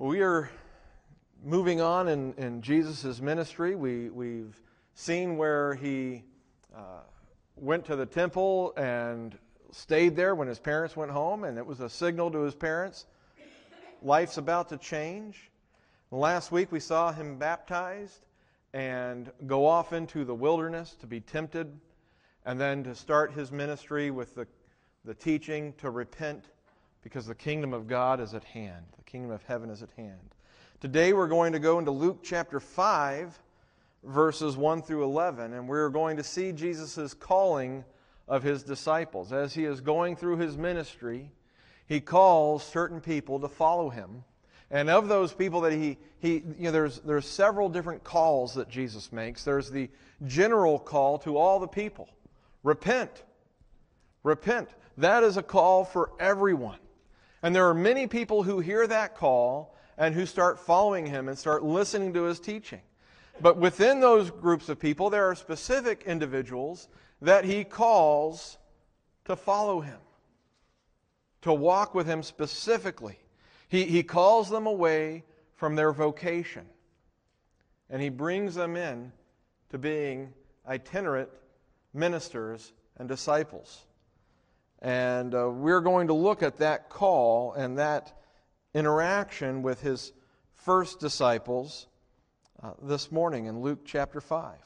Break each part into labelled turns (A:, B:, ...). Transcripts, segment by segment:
A: We are moving on in, in Jesus' ministry. We, we've seen where he uh, went to the temple and stayed there when his parents went home, and it was a signal to his parents life's about to change. Last week we saw him baptized and go off into the wilderness to be tempted, and then to start his ministry with the, the teaching to repent because the kingdom of God is at hand. The kingdom of heaven is at hand. Today we're going to go into Luke chapter 5, verses 1 through 11, and we're going to see Jesus' calling of his disciples. As he is going through his ministry, he calls certain people to follow him. And of those people that he, he you know, there's, there's several different calls that Jesus makes. There's the general call to all the people repent. Repent. That is a call for everyone. And there are many people who hear that call and who start following him and start listening to his teaching. But within those groups of people, there are specific individuals that he calls to follow him, to walk with him specifically. He, he calls them away from their vocation, and he brings them in to being itinerant ministers and disciples. And uh, we're going to look at that call and that interaction with his first disciples uh, this morning in Luke chapter 5.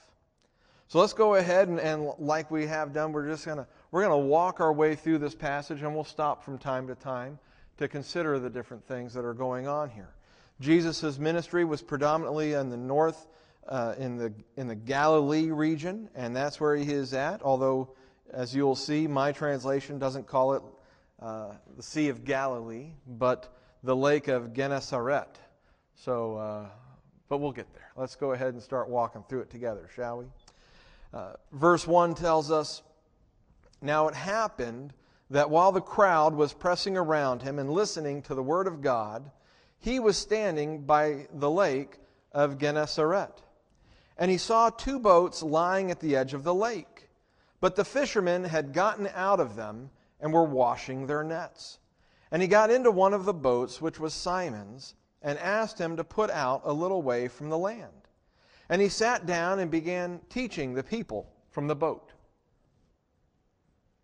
A: So let's go ahead and, and like we have done, we're just going to we're going to walk our way through this passage and we'll stop from time to time to consider the different things that are going on here. Jesus' ministry was predominantly in the north, uh, in, the, in the Galilee region, and that's where he is at, although as you'll see, my translation doesn't call it uh, the Sea of Galilee, but the Lake of Gennesaret. So, uh, but we'll get there. Let's go ahead and start walking through it together, shall we? Uh, verse 1 tells us Now it happened that while the crowd was pressing around him and listening to the word of God, he was standing by the lake of Gennesaret. And he saw two boats lying at the edge of the lake but the fishermen had gotten out of them and were washing their nets. And he got into one of the boats, which was Simon's, and asked him to put out a little way from the land. And he sat down and began teaching the people from the boat.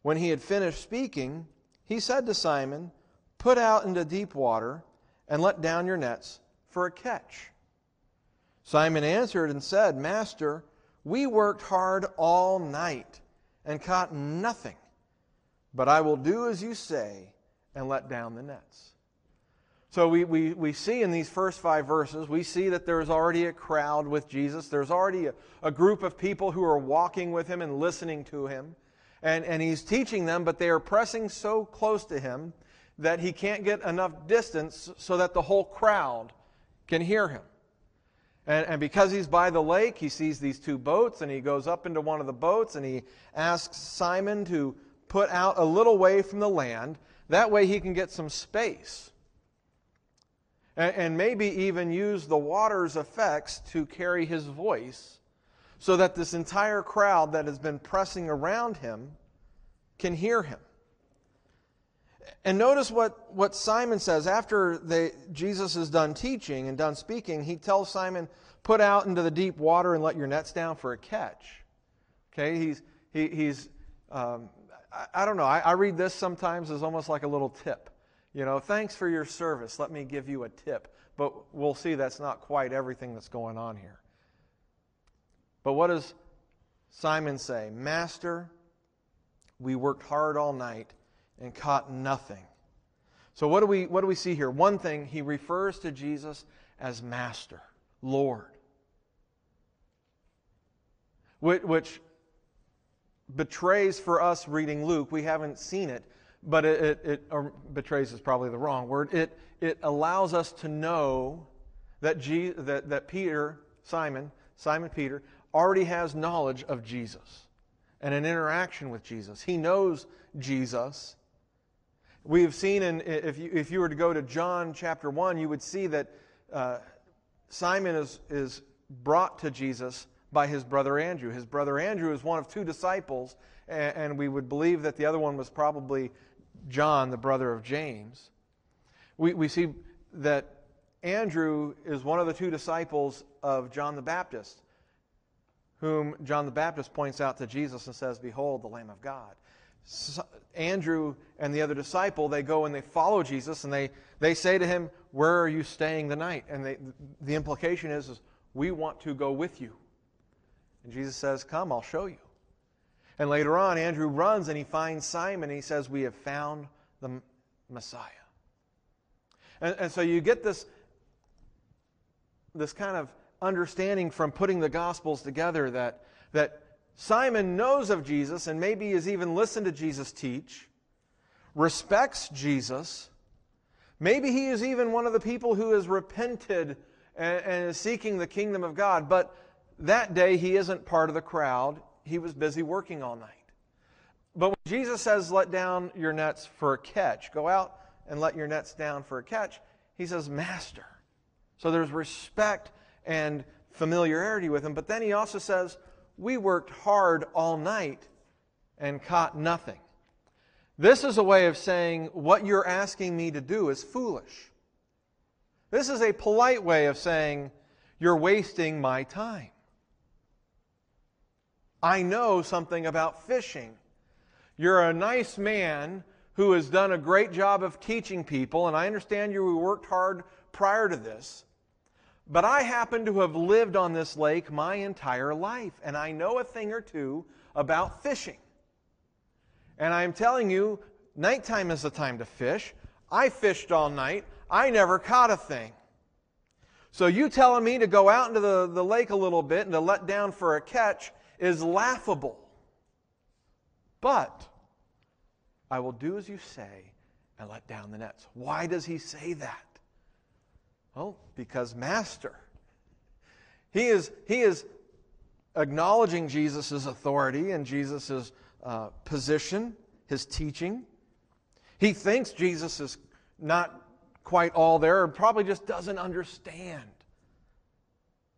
A: When he had finished speaking, he said to Simon, Put out into deep water and let down your nets for a catch. Simon answered and said, Master, we worked hard all night and caught nothing. But I will do as you say and let down the nets. So we, we, we see in these first five verses, we see that there's already a crowd with Jesus. There's already a, a group of people who are walking with him and listening to him. And, and he's teaching them, but they are pressing so close to him that he can't get enough distance so that the whole crowd can hear him. And, and, because he's by the lake, he sees these two boats, and he goes up into one of the boats and he asks Simon to put out a little way from the land. That way he can get some space. And, and maybe even use the water's effects to carry his voice so that this entire crowd that has been pressing around him can hear him. And notice what, what Simon says. After they, Jesus is done teaching and done speaking, he tells Simon, Put out into the deep water and let your nets down for a catch. Okay, he's, he, he's um, I, I, don't know, I, I read this sometimes as almost like a little tip. You know, thanks for your service. Let me give you a tip. But we'll see that's not quite everything that's going on here. But what does Simon say? Master, we worked hard all night and caught nothing. So, what do, we, what do we see here? One thing, he refers to Jesus as Master, Lord, which, which betrays for us reading Luke, we haven't seen it, but it, it, it or betrays is probably the wrong word. It, it allows us to know that, Je- that, that Peter, Simon, Simon Peter, already has knowledge of Jesus and an interaction with Jesus. He knows Jesus we have seen, in, if, you, if you were to go to John chapter 1, you would see that uh, Simon is, is brought to Jesus by his brother Andrew. His brother Andrew is one of two disciples, and, and we would believe that the other one was probably John, the brother of James. We, we see that Andrew is one of the two disciples of John the Baptist, whom John the Baptist points out to Jesus and says, Behold, the Lamb of God. Andrew and the other disciple, they go and they follow Jesus and they, they say to him, Where are you staying the night? And they, the implication is, is, We want to go with you. And Jesus says, Come, I'll show you. And later on, Andrew runs and he finds Simon and he says, We have found the Messiah. And, and so you get this, this kind of understanding from putting the Gospels together that, that Simon knows of Jesus and maybe has even listened to Jesus teach, respects Jesus. Maybe he is even one of the people who has repented and, and is seeking the kingdom of God, but that day he isn't part of the crowd. He was busy working all night. But when Jesus says, Let down your nets for a catch, go out and let your nets down for a catch, he says, Master. So there's respect and familiarity with him. But then he also says, We worked hard all night and caught nothing. This is a way of saying, What you're asking me to do is foolish. This is a polite way of saying, You're wasting my time. I know something about fishing. You're a nice man who has done a great job of teaching people, and I understand you worked hard prior to this. But I happen to have lived on this lake my entire life, and I know a thing or two about fishing. And I'm telling you, nighttime is the time to fish. I fished all night. I never caught a thing. So you telling me to go out into the, the lake a little bit and to let down for a catch is laughable. But I will do as you say and let down the nets. Why does he say that? Well, because Master. He is, he is acknowledging Jesus' authority and Jesus' uh, position, his teaching. He thinks Jesus is not quite all there, or probably just doesn't understand.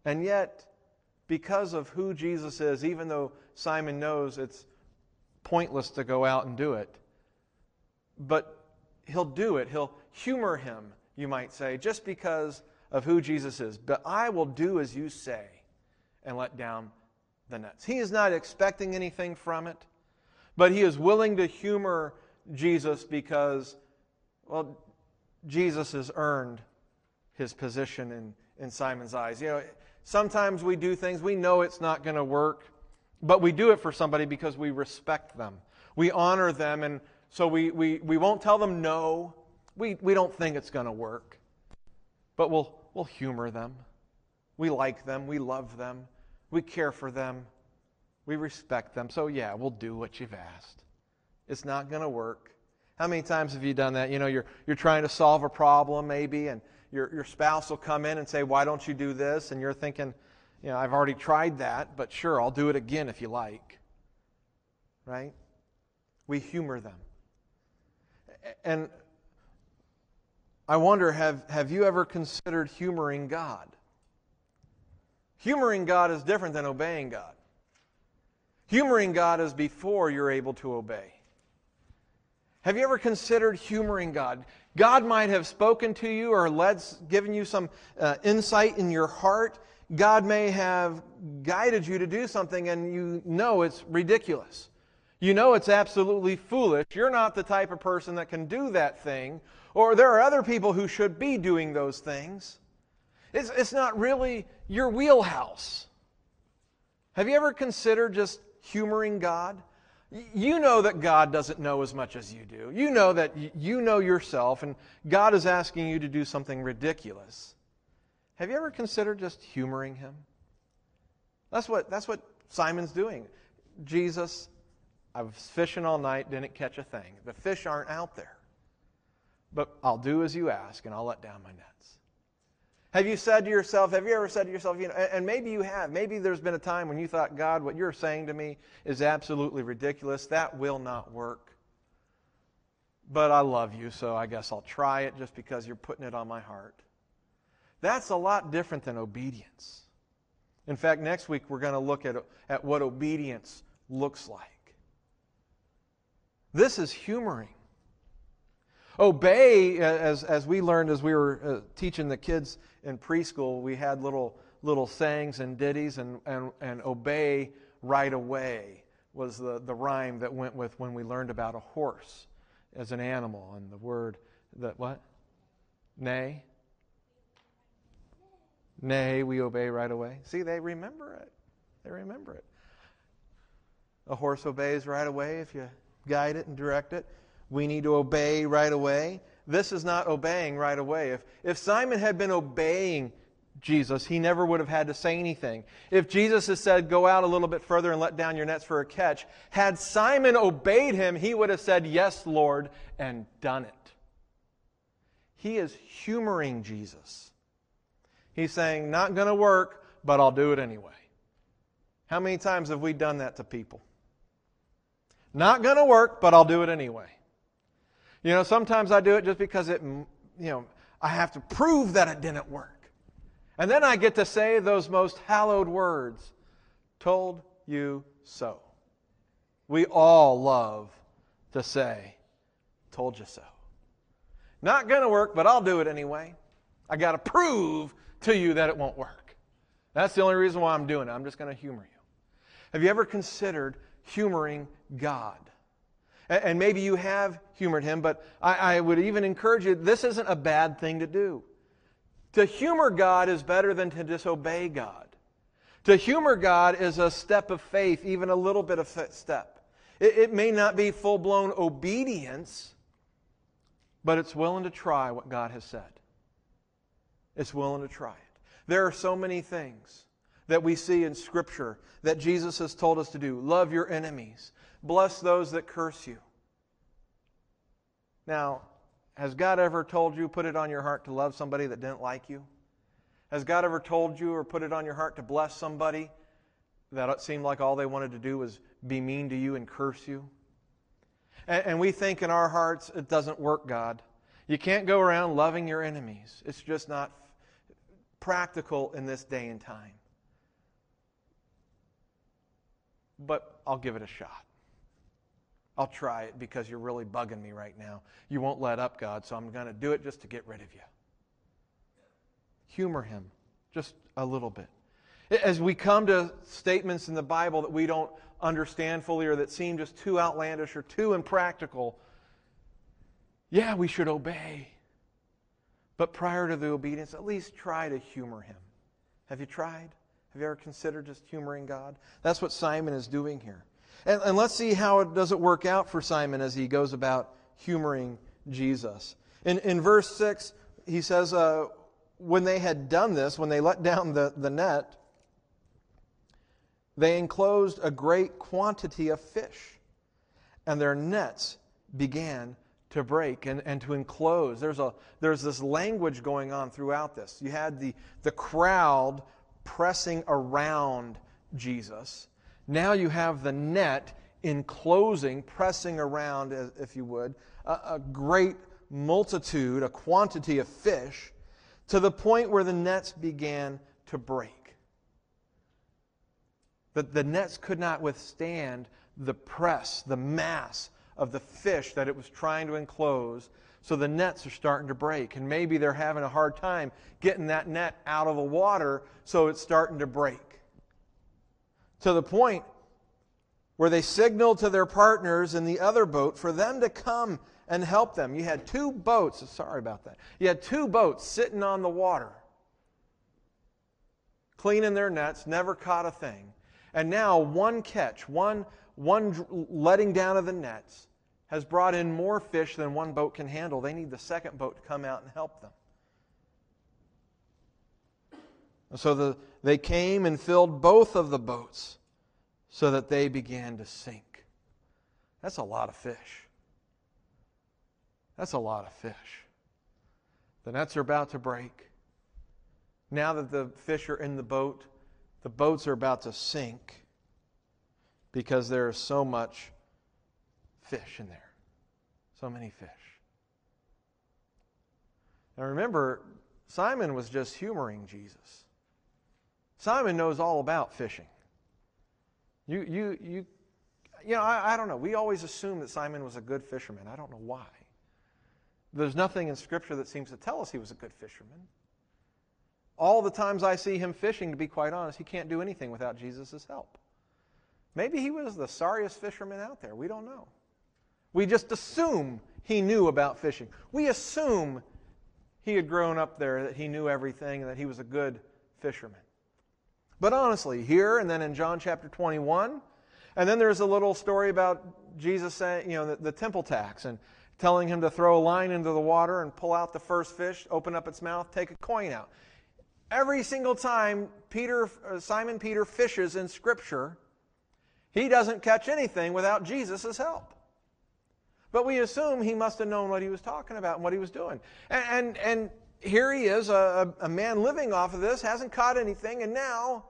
A: And yet, because of who Jesus is, even though Simon knows it's pointless to go out and do it, but he'll do it. He'll humor him, you might say, just because of who Jesus is. But I will do as you say and let down the nets. He is not expecting anything from it, but he is willing to humor Jesus because, well, Jesus has earned his position in, in Simon's eyes. You know, sometimes we do things, we know it's not going to work, but we do it for somebody because we respect them. We honor them, and so we, we, we won't tell them no. We, we don't think it's going to work. But we'll, we'll humor them. We like them. We love them. We care for them. We respect them. So, yeah, we'll do what you've asked. It's not going to work. How many times have you done that? You know, you're, you're trying to solve a problem maybe, and your, your spouse will come in and say, Why don't you do this? And you're thinking, You know, I've already tried that, but sure, I'll do it again if you like. Right? We humor them. And I wonder have, have you ever considered humoring God? Humoring God is different than obeying God. Humoring God is before you're able to obey. Have you ever considered humoring God? God might have spoken to you or led, given you some uh, insight in your heart. God may have guided you to do something and you know it's ridiculous. You know it's absolutely foolish. You're not the type of person that can do that thing, or there are other people who should be doing those things. It's, it's not really your wheelhouse. Have you ever considered just humoring God? You know that God doesn't know as much as you do. You know that you know yourself, and God is asking you to do something ridiculous. Have you ever considered just humoring Him? That's what, that's what Simon's doing. Jesus, I was fishing all night, didn't catch a thing. The fish aren't out there. But I'll do as you ask, and I'll let down my nets. Have you said to yourself, have you ever said to yourself, you know, and maybe you have, maybe there's been a time when you thought, God, what you're saying to me is absolutely ridiculous. That will not work. But I love you, so I guess I'll try it just because you're putting it on my heart. That's a lot different than obedience. In fact, next week we're going to look at, at what obedience looks like. This is humoring. Obey, uh, as, as we learned as we were uh, teaching the kids in preschool, we had little, little sayings and ditties, and, and, and obey right away was the, the rhyme that went with when we learned about a horse as an animal and the word that what? Nay? Nay, we obey right away. See, they remember it. They remember it. A horse obeys right away if you guide it and direct it. We need to obey right away. This is not obeying right away. If, if Simon had been obeying Jesus, he never would have had to say anything. If Jesus had said, Go out a little bit further and let down your nets for a catch, had Simon obeyed him, he would have said, Yes, Lord, and done it. He is humoring Jesus. He's saying, Not going to work, but I'll do it anyway. How many times have we done that to people? Not going to work, but I'll do it anyway. You know, sometimes I do it just because it, you know, I have to prove that it didn't work. And then I get to say those most hallowed words told you so. We all love to say, told you so. Not going to work, but I'll do it anyway. I got to prove to you that it won't work. That's the only reason why I'm doing it. I'm just going to humor you. Have you ever considered humoring God? And maybe you have humored him, but I, would even encourage you this isn't a bad thing to do. To humor God is better than to disobey God. To humor God is a step of faith, even a little bit of step. It, it may not be full blown obedience, but it's willing to try what God has said. It's willing to try it. There are so many things that we see in Scripture that Jesus has told us to do. Love your enemies, bless those that curse you. Now, has God ever told you, put it on your heart to love somebody that didn't like you? Has God ever told you or put it on your heart to bless somebody that it seemed like all they wanted to do was be mean to you and curse you? And, and we think in our hearts, it doesn't work, God. You can't go around loving your enemies. It's just not practical in this day and time. But I'll give it a shot. I'll try it because you're really bugging me right now. You won't let up, God, so I'm going to do it just to get rid of you. Humor him just a little bit. As we come to statements in the Bible that we don't understand fully or that seem just too outlandish or too impractical, yeah, we should obey. But prior to the obedience, at least try to humor him. Have you tried? Have you ever considered just humoring God? That's what Simon is doing here. And, and let's see how it does it work out for Simon as he goes about humoring Jesus. In, in verse 6, he says, uh, When they had done this, when they let down the, the net, they enclosed a great quantity of fish, and their nets began to break and, and to enclose. There's, a, there's this language going on throughout this. You had the, the crowd pressing around Jesus. Now you have the net enclosing, pressing around, if you would, a, a great multitude, a quantity of fish, to the point where the nets began to break. That the nets could not withstand the press, the mass of the fish that it was trying to enclose. So the nets are starting to break. And maybe they're having a hard time getting that net out of the water, so it's starting to break to the point where they signaled to their partners in the other boat for them to come and help them. You had two boats, sorry about that. You had two boats sitting on the water, cleaning their nets, never caught a thing. And now one catch, one, one letting down of the nets, has brought in more fish than one boat can handle. They need the second boat to come out and help them. And so the, they came and filled both of the boats so that they began to sink. That's a lot of fish. That's a lot of fish. The nets are about to break. Now that the fish are in the boat, the boats are about to sink because there is so much fish in there. So many fish. Now remember, Simon was just humoring Jesus. Simon knows all about fishing. You, you, you, you know, I, I don't know. We always assume that Simon was a good fisherman. I don't know why. There's nothing in Scripture that seems to tell us he was a good fisherman. All the times I see him fishing, to be quite honest, he can't do anything without Jesus' help. Maybe he was the sorriest fisherman out there. We don't know. We just assume he knew about fishing. We assume he had grown up there, that he knew everything, and that he was a good fisherman. But honestly, here and then in John chapter 21, and then there's a little story about Jesus saying, you know, the, the temple tax and telling him to throw a line into the water and pull out the first fish, open up its mouth, take a coin out. Every single time Peter, uh, Simon Peter fishes in Scripture, he doesn't catch anything without Jesus' help. But we assume he must have known what he was talking about and what he was doing. And, and, and here he is, a, a man living off of this, hasn't caught anything, and now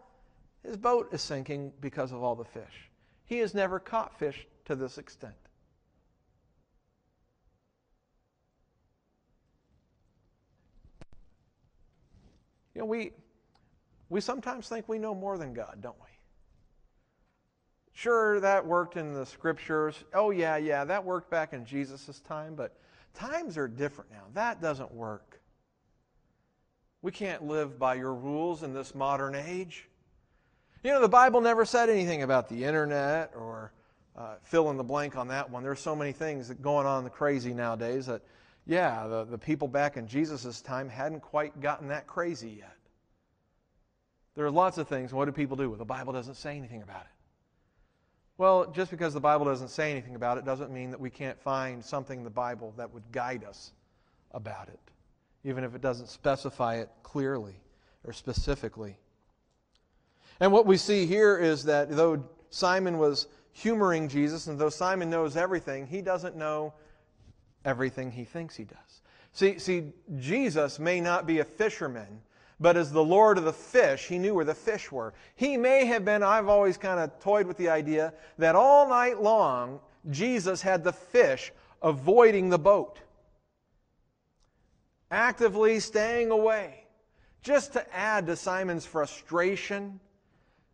A: his boat is sinking because of all the fish. He has never caught fish to this extent. You know, we, we sometimes think we know more than God, don't we? Sure, that worked in the scriptures. Oh, yeah, yeah, that worked back in Jesus' time, but times are different now. That doesn't work. We can't live by your rules in this modern age. You know, the Bible never said anything about the internet or uh, fill in the blank on that one. There's so many things that going on the crazy nowadays that, yeah, the, the people back in Jesus' time hadn't quite gotten that crazy yet. There are lots of things. What do people do? Well, the Bible doesn't say anything about it. Well, just because the Bible doesn't say anything about it doesn't mean that we can't find something in the Bible that would guide us about it, even if it doesn't specify it clearly or specifically. And what we see here is that though Simon was humoring Jesus, and though Simon knows everything, he doesn't know everything he thinks he does. See, see, Jesus may not be a fisherman, but as the Lord of the fish, he knew where the fish were. He may have been, I've always kind of toyed with the idea that all night long, Jesus had the fish avoiding the boat, actively staying away, just to add to Simon's frustration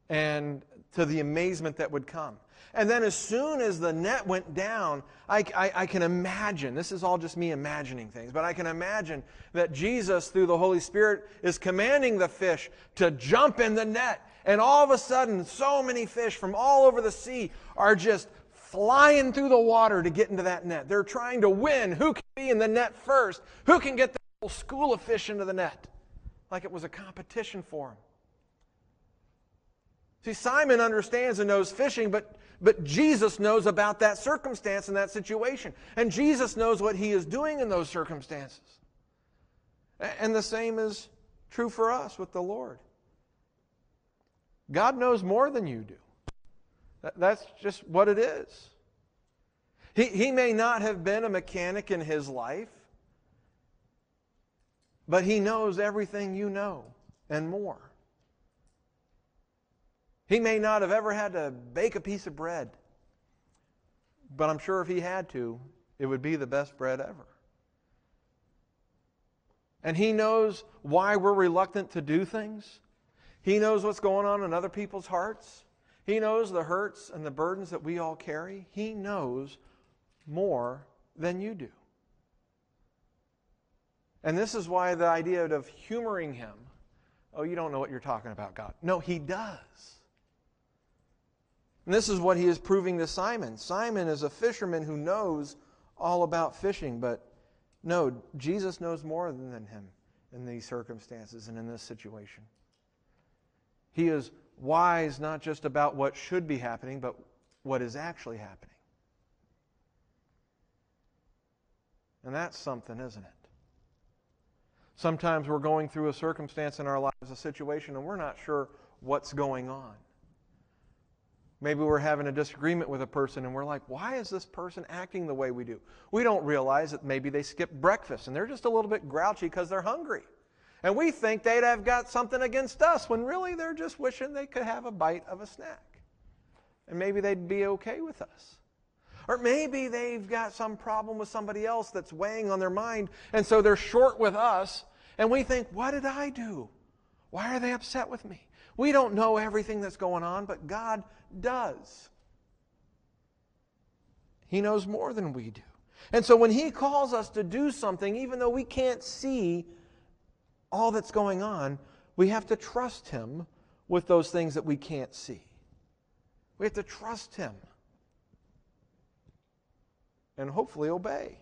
A: and to the amazement that would come. And then, as soon as the net went down, I, I, I, can imagine, this is all just me imagining things, but I can imagine that Jesus, through the Holy Spirit, is commanding the fish to jump in the net. And all of a sudden, so many fish from all over the sea are just flying through the water to get into that net. They're trying to win who can be in the net first, who can get the whole school of fish into the net, like it was a competition for them. See, Simon understands and knows fishing, but, but Jesus knows about that circumstance and that situation. And Jesus knows what he is doing in those circumstances. And the same is true for us with the Lord. God knows more than you do. That's just what it is. He, he may not have been a mechanic in his life, but he knows everything you know and more. He may not have ever had to bake a piece of bread, but I'm sure if he had to, it would be the best bread ever. And he knows why we're reluctant to do things. He knows what's going on in other people's hearts. He knows the hurts and the burdens that we all carry. He knows more than you do. And this is why the idea of humoring him oh, you don't know what you're talking about, God. No, he does. And this is what he is proving to Simon. Simon is a fisherman who knows all about fishing, but no, Jesus knows more than him in these circumstances and in this situation. He is wise not just about what should be happening, but what is actually happening. And that's something, isn't it? Sometimes we're going through a circumstance in our lives, a situation, and we're not sure what's going on. Maybe we're having a disagreement with a person and we're like, why is this person acting the way we do? We don't realize that maybe they skipped breakfast and they're just a little bit grouchy because they're hungry. And we think they'd have got something against us when really they're just wishing they could have a bite of a snack. And maybe they'd be okay with us. Or maybe they've got some problem with somebody else that's weighing on their mind, and so they're short with us, and we think, what did I do? Why are they upset with me? We don't know everything that's going on, but God does. He knows more than we do. And so when He calls us to do something, even though we can't see all that's going on, we have to trust Him with those things that we can't see. We have to trust Him and hopefully obey,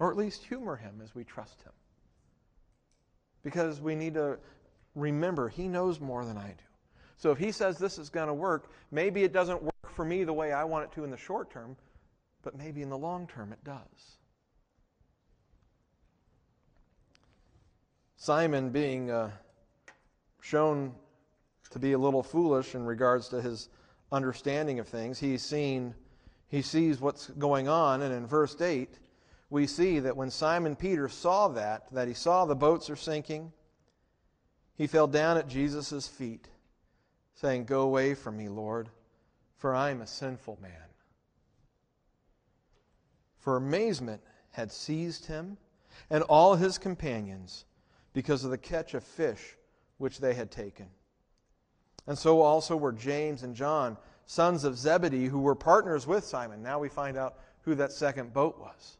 A: or at least humor Him as we trust Him. Because we need to remember, He knows more than I do. So if He says this is going to work, maybe it doesn't work for me the way I want it to in the short term, but maybe in the long term it does. Simon being uh, shown to be a little foolish in regards to his understanding of things. He's seen, he sees what's going on, and in verse 8, we see that when Simon Peter saw that, that he saw the boats are sinking, he fell down at Jesus' feet, saying, Go away from me, Lord, for I am a sinful man. For amazement had seized him and all his companions because of the catch of fish which they had taken. And so also were James and John, sons of Zebedee, who were partners with Simon. Now we find out who that second boat was.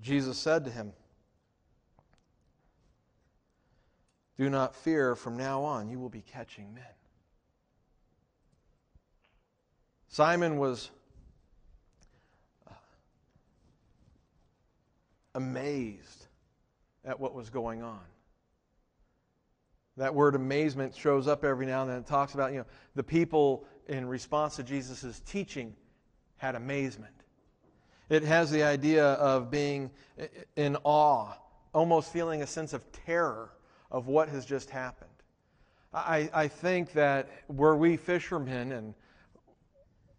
A: Jesus said to him, Do not fear, from now on you will be catching men. Simon was uh, amazed at what was going on. That word amazement shows up every now and then. It talks about, you know, the people in response to Jesus' teaching had amazement. It has the idea of being in awe, almost feeling a sense of terror of what has just happened. I, I think that were we fishermen and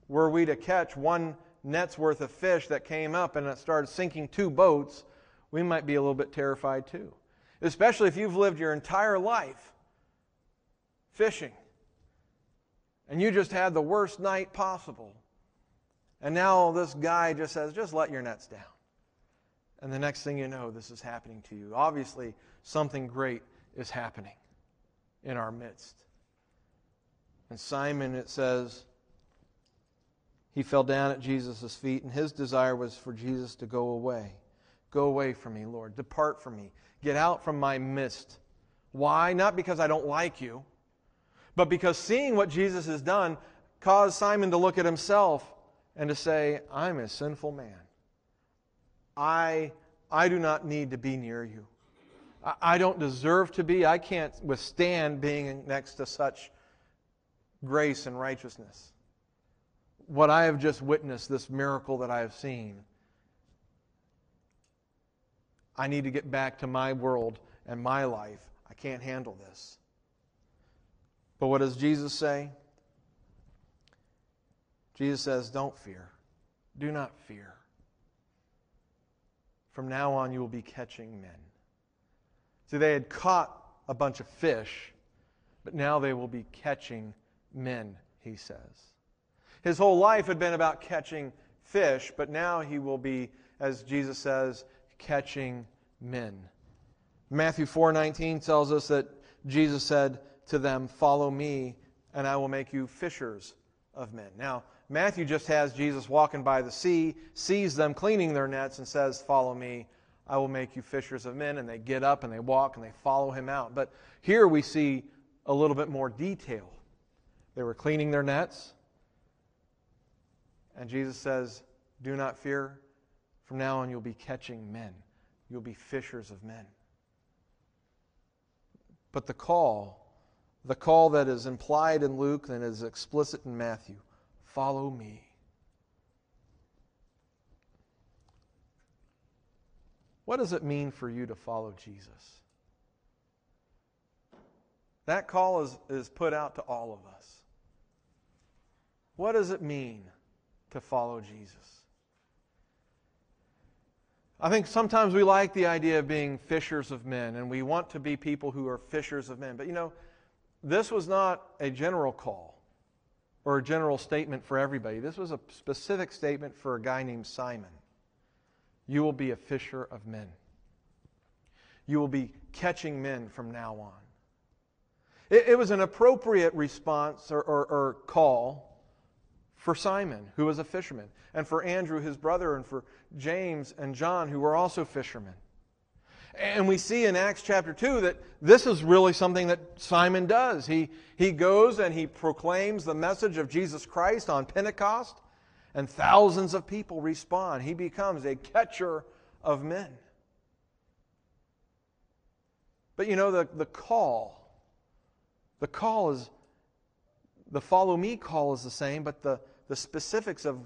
A: were we to catch one net's worth of fish that came up and it started sinking two boats, we might be a little bit terrified too especially if you've lived your entire life fishing and you just had the worst night possible. And now this guy just says, just let your nets down. And the next thing you know, this is happening to you. Obviously, something great is happening in our midst. And Simon, it says, he fell down at Jesus' feet, and his desire was for Jesus to go away. Go away from me, Lord. Depart from me. Get out from my midst. Why? Not because I don't like you, but because seeing what Jesus has done caused Simon to look at himself and to say, I'm a sinful man. I, I do not need to be near you. I, don't deserve to be. I can't withstand being next to such grace and righteousness. What I have just witnessed, this miracle that I have seen, I need to get back to my world and my life. I can't handle this. But what does Jesus say? Jesus says, Don't fear. Do not fear. From now on, you will be catching men. See, they had caught a bunch of fish, but now they will be catching men, he says. His whole life had been about catching fish, but now he will be, as Jesus says, catching men. Matthew 4:19 tells us that Jesus said to them, "Follow me, and I will make you fishers of men." Now, Matthew just has Jesus walking by the sea, sees them cleaning their nets and says, "Follow me, I will make you fishers of men." And they get up and they walk and they follow him out. But here we see a little bit more detail. They were cleaning their nets, and Jesus says, "Do not fear. From now on you'll be catching men." You'll be fishers of men. But the call, the call that is implied in Luke and is explicit in Matthew follow me. What does it mean for you to follow Jesus? That call is, is put out to all of us. What does it mean to follow Jesus? I think sometimes we like the idea of being fishers of men, and we want to be people who are fishers of men. But you know, this was not a general call or a general statement for everybody. This was a specific statement for a guy named Simon. You will be a fisher of men. You will be catching men from now on. It, it was an appropriate response or, or, or call for Simon, who was a fisherman, and for Andrew, his brother, and for James and John, who were also fishermen. And we see in Acts chapter 2 that this is really something that Simon does. He, he goes and he proclaims the message of Jesus Christ on Pentecost, and thousands of people respond. He becomes a catcher of men. But you know, the, the call, the call is, the follow me call is the same, but the, the specifics of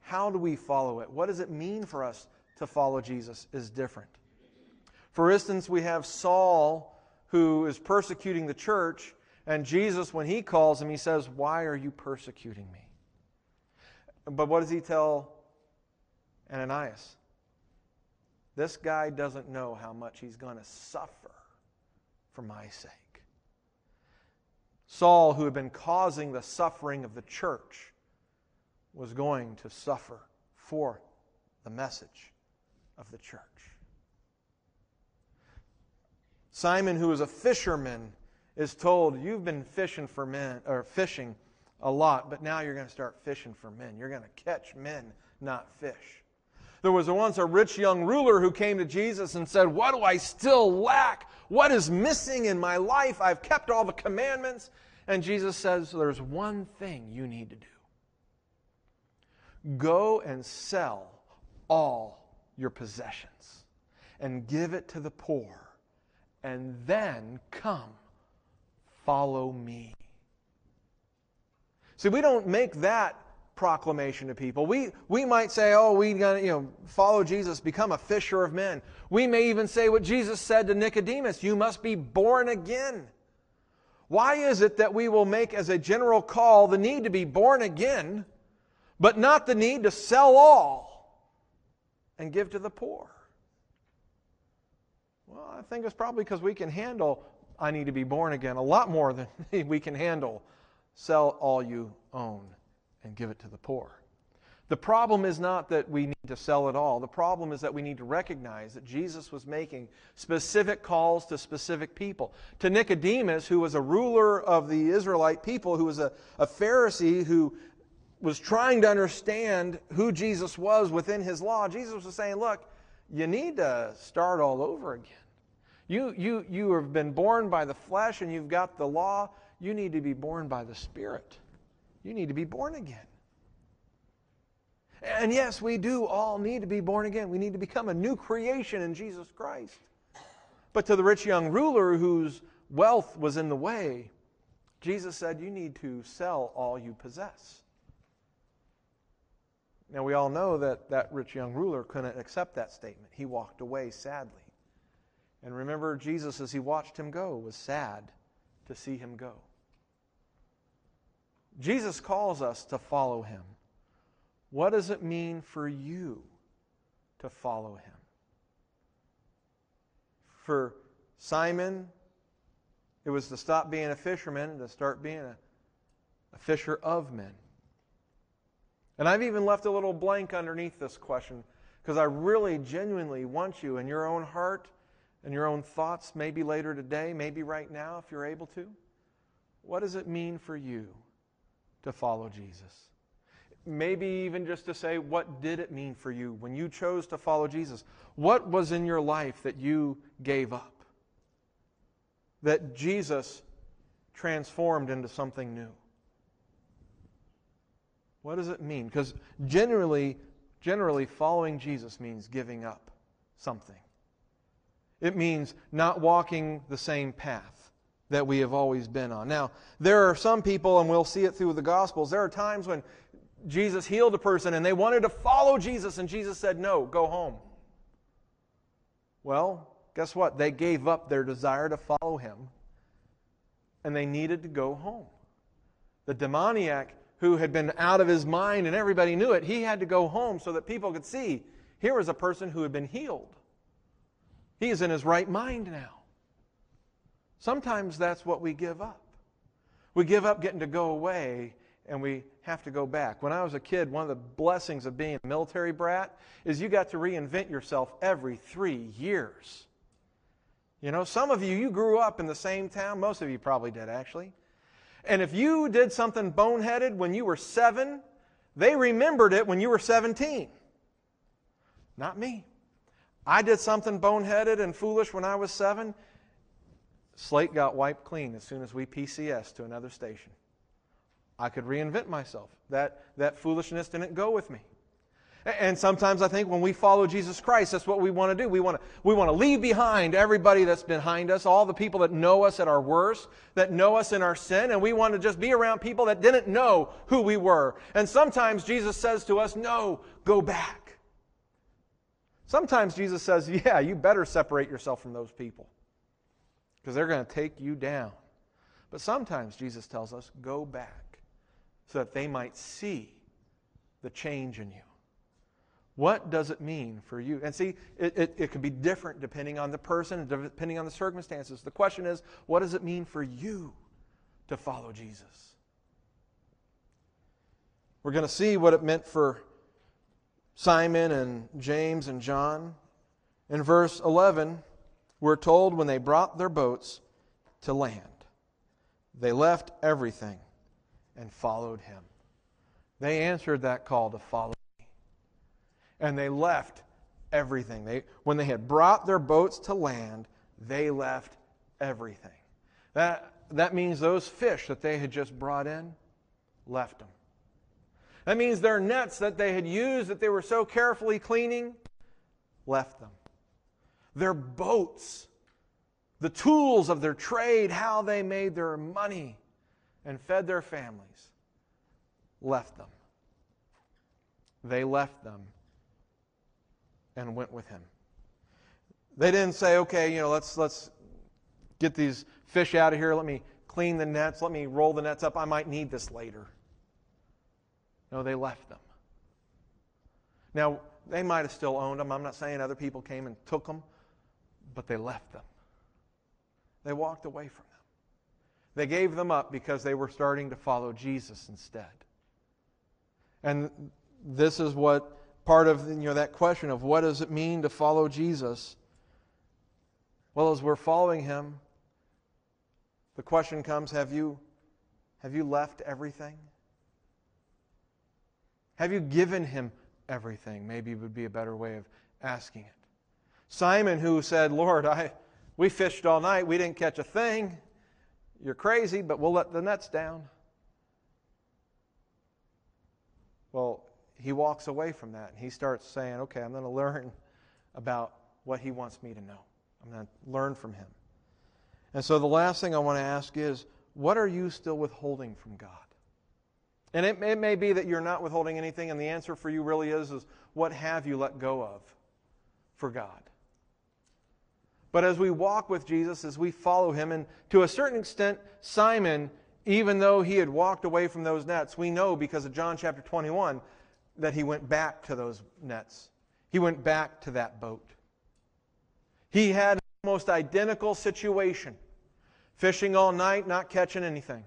A: how do we follow it, what does it mean for us to follow Jesus is different. For instance, we have Saul who is persecuting the church, and Jesus, when he calls him, he says, Why are you persecuting me? But what does he tell Ananias? This guy doesn't know how much he's going to suffer for my sake. Saul, who had been causing the suffering of the church, was going to suffer for the message of the church. Simon, who is a fisherman, is told, You've been fishing for men or fishing a lot, but now you're going to start fishing for men. You're going to catch men, not fish. There was once a rich young ruler who came to Jesus and said, What do I still lack? What is missing in my life? I've kept all the commandments. And Jesus says, There's one thing you need to do Go and sell all your possessions and give it to the poor, and then come, follow me. See, we don't make that proclamation to people. We, we might say, oh, we got to, you know, follow Jesus, become a fisher of men. We may even say what Jesus said to Nicodemus you must be born again. Why is it that we will make as a general call the need to be born again? but not the need to sell all and give to the poor. Well, I think it's probably because we can handle, I need to be born again, a lot more than we can handle. Sell all you own and give it to the poor. The problem is not that we need to sell it all. The problem is that we need to recognize that Jesus was making specific calls to specific people. To Nicodemus, who was a ruler of the Israelite people, who was a, a Pharisee who was trying to understand who Jesus was within his law, Jesus was saying, Look, you need to start all over again. You, you, you have been born by the flesh and you've got the law. You need to be born by the Spirit. You need to be born again. And yes, we do all need to be born again. We need to become a new creation in Jesus Christ. But to the rich young ruler whose wealth was in the way, Jesus said, You need to sell all you possess. Now, we all know that that rich young ruler couldn't accept that statement. He walked away sadly. And remember, Jesus, as he watched him go, was sad to see him go. Jesus calls us to follow him. What does it mean for you to follow him? For Simon, it was to stop being a fisherman and to start being a, a fisher of men. And I've even left a little blank underneath this question because I really genuinely want you in your own heart and your own thoughts, maybe later today, maybe right now if you're able to. What does it mean for you to follow Jesus? Maybe even just to say, what did it mean for you when you chose to follow Jesus? What was in your life that you gave up? That Jesus transformed into something new? What does it mean? Because generally, generally, following Jesus means giving up something. It means not walking the same path that we have always been on. Now, there are some people, and we'll see it through the Gospels, there are times when Jesus healed a person and they wanted to follow Jesus, and Jesus said, No, go home. Well, guess what? They gave up their desire to follow him, and they needed to go home. The demoniac who had been out of his mind and everybody knew it, he had to go home so that people could see here was a person who had been healed. He is in his right mind now. Sometimes that's what we give up. We give up getting to go away and we have to go back. When I was a kid, one of the blessings of being a military brat is you got to reinvent yourself every three years. You know, some of you, you grew up in the same town. Most of you probably did, actually. And if you did something boneheaded when you were seven, They remembered it when you were 17. Not me. I did something boneheaded and foolish when I was seven. Slate got wiped clean as soon as we PCS to another station. I could reinvent myself. That, that foolishness didn't go with me. And sometimes I think when we follow Jesus Christ, that's what we want to do. We want to, we want to leave behind everybody that's behind us, all the people that know us at our worst, that know us in our sin, and we want to just be around people that didn't know who we were. And sometimes Jesus says to us, No, go back. Sometimes Jesus says, Yeah, you better separate yourself from those people because they're going to take you down. But sometimes Jesus tells us, Go back so that they might see the change in you. What does it mean for you? And see, it, it, it could be different depending on the person, depending on the circumstances. The question is, what does it mean for you to follow Jesus? We're going to see what it meant for Simon and James and John. In verse 11, we're told when they brought their boats to land, they left everything and followed him. They answered that call to follow me. And they left everything. They, when they had brought their boats to land, they left everything. That, that means those fish that they had just brought in left them. That means their nets that they had used, that they were so carefully cleaning, left them. Their boats, the tools of their trade, how they made their money and fed their families, left them. They left them and went with him. They didn't say, okay, you know, let's, let's get these fish out of here. Let me clean the nets. Let me roll the nets up. I might need this later. No, they left them. Now, they might have still owned them. I'm not saying other people came and took them, but they left them. They walked away from them. They gave them up because they were starting to follow Jesus instead. And this is what part of you know, that question of what does it mean to follow Jesus? Well, as we're following him, the question comes have you, have you left everything? Have you given him everything? Maybe would be a better way of asking it. Simon, who said, Lord, I, we fished all night, we didn't catch a thing. You're crazy, but we'll let the nets down. Well, he walks away from that and he starts saying, okay, I'm going to learn about what he wants me to know. I'm going to learn from him. And so the last thing I want to ask is, what are you still withholding from God? And it, it may be that you're not withholding anything, and the answer for you really is, is what have you let go of for God? But as we walk with Jesus, as we follow him, and to a certain extent, Simon, even though he had walked away from those nets, we know because of John chapter 21 that he went back to those nets. He went back to that boat. He had almost identical situation fishing all night, not catching anything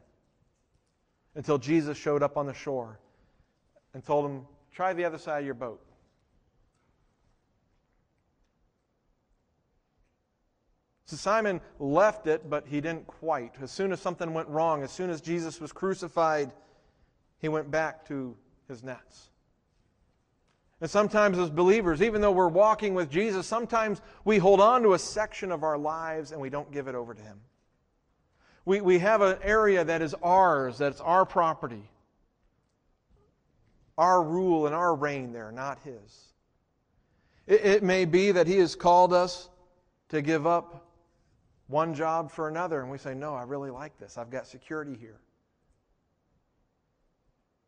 A: until Jesus showed up on the shore and told him, Try the other side of your boat. So Simon left it, but he didn't quite. As soon as something went wrong, as soon as Jesus was crucified, he went back to his nets. And sometimes, as believers, even though we're walking with Jesus, sometimes we hold on to a section of our lives and we don't give it over to Him. We, we have an area that is ours, that's our property, our rule and our reign there, not His. It, it may be that He has called us to give up one job for another, and we say, No, I really like this. I've got security here.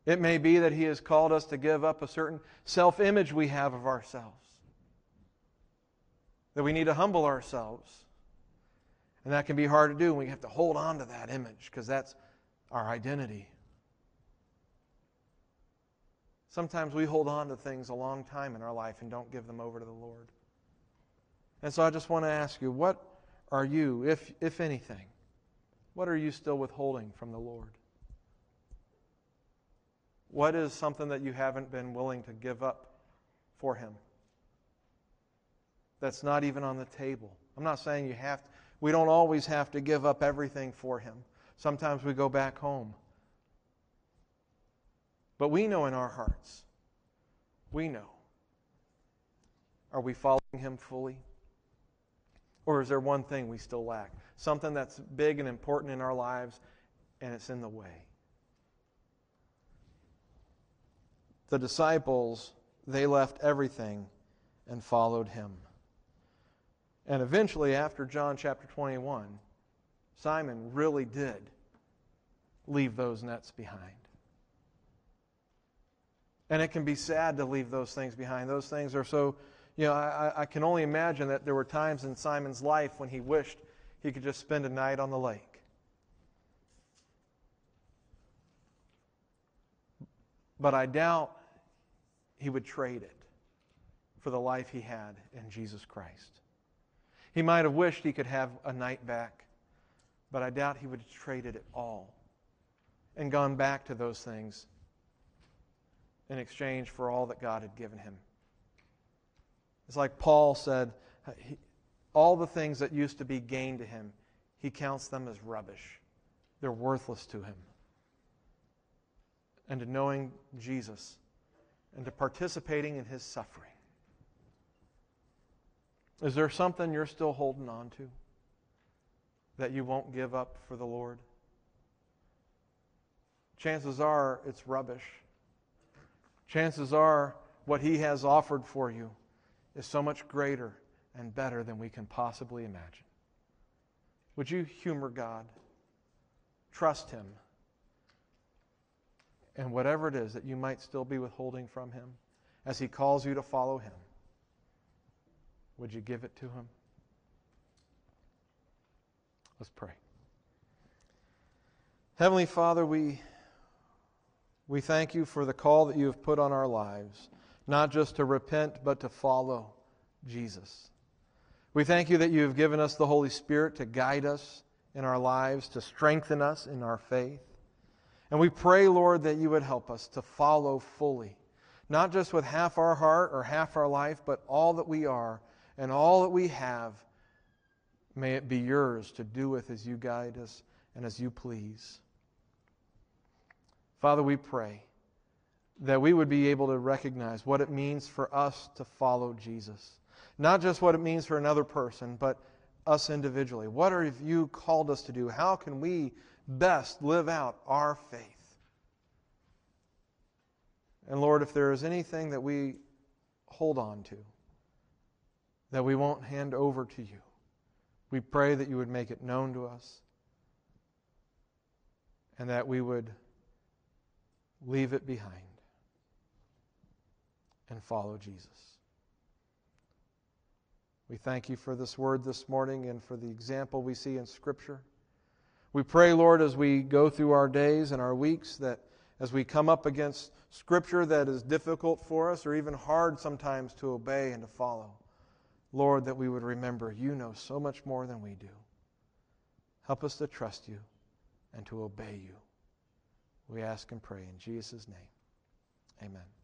A: It may be that He has called us to give up a certain self image we have of ourselves, that we need to humble ourselves. And that can be hard to do, and we have to hold on to that image because that's our identity. Sometimes we hold on to things a long time in our life and don't give them over to the Lord. And so I just want to ask you, what are you, if, if anything, what are you still withholding from the Lord? What is something that you haven't been willing to give up for Him? That's not even on the table. I'm not saying you have to, we don't always have to give up everything for Him. Sometimes we go back home. But we know in our hearts, we know. Are we following him fully? Or is there one thing we still lack? Something that's big and important in our lives and it's in the way. The disciples, they left everything and followed him. And eventually, after John chapter 21, Simon really did leave those nets behind. And it can be sad to leave those things behind. Those things are so, you know, I, I can only imagine that there were times in Simon's life when he wished he could just spend a night on the lake. But I doubt he would trade it for the life he had in Jesus Christ. He might have wished he could have a night back, but I doubt he would have traded it all and gone back to those things in exchange for all that God had given him. It's like Paul said, all the things that used to be gain to him, he counts them as rubbish. They're worthless to him. And to knowing Jesus and to participating in his suffering. Is there something you're still holding on to that you won't give up for the Lord? Chances are it's rubbish. Chances are what He has offered for you is so much greater and better than we can possibly imagine. Would you humor God? Trust Him. And whatever it is that you might still be withholding from Him, as He calls you to follow Him, would you give it to Him? Let's pray. Heavenly Father, we, we thank you for the call that you have put on our lives, not just to repent, but to follow Jesus. We thank you that you have given us the Holy Spirit to guide us in our lives, to strengthen us in our faith. And we pray, Lord, that you would help us to follow fully, not just with half our heart or half our life, but all that we are and all that we have. May it be yours to do with as you guide us and as you please. Father, we pray that we would be able to recognize what it means for us to follow Jesus. Not just what it means for another person, but us individually. What have you called us to do? How can we best live out our faith? And Lord, if there is anything that we hold on to, that we won't hand over to you, we pray that you would make it known to us and that we would leave it behind and follow Jesus. We thank you for this word this morning and for the example we see in Scripture. We pray, Lord, as we go through our days and our weeks, that as we come up against Scripture that is difficult for us or even hard sometimes to obey and to follow, Lord, that we would remember you know so much more than we do. Help us to trust you and to obey you. We ask and pray in Jesus' name. Amen.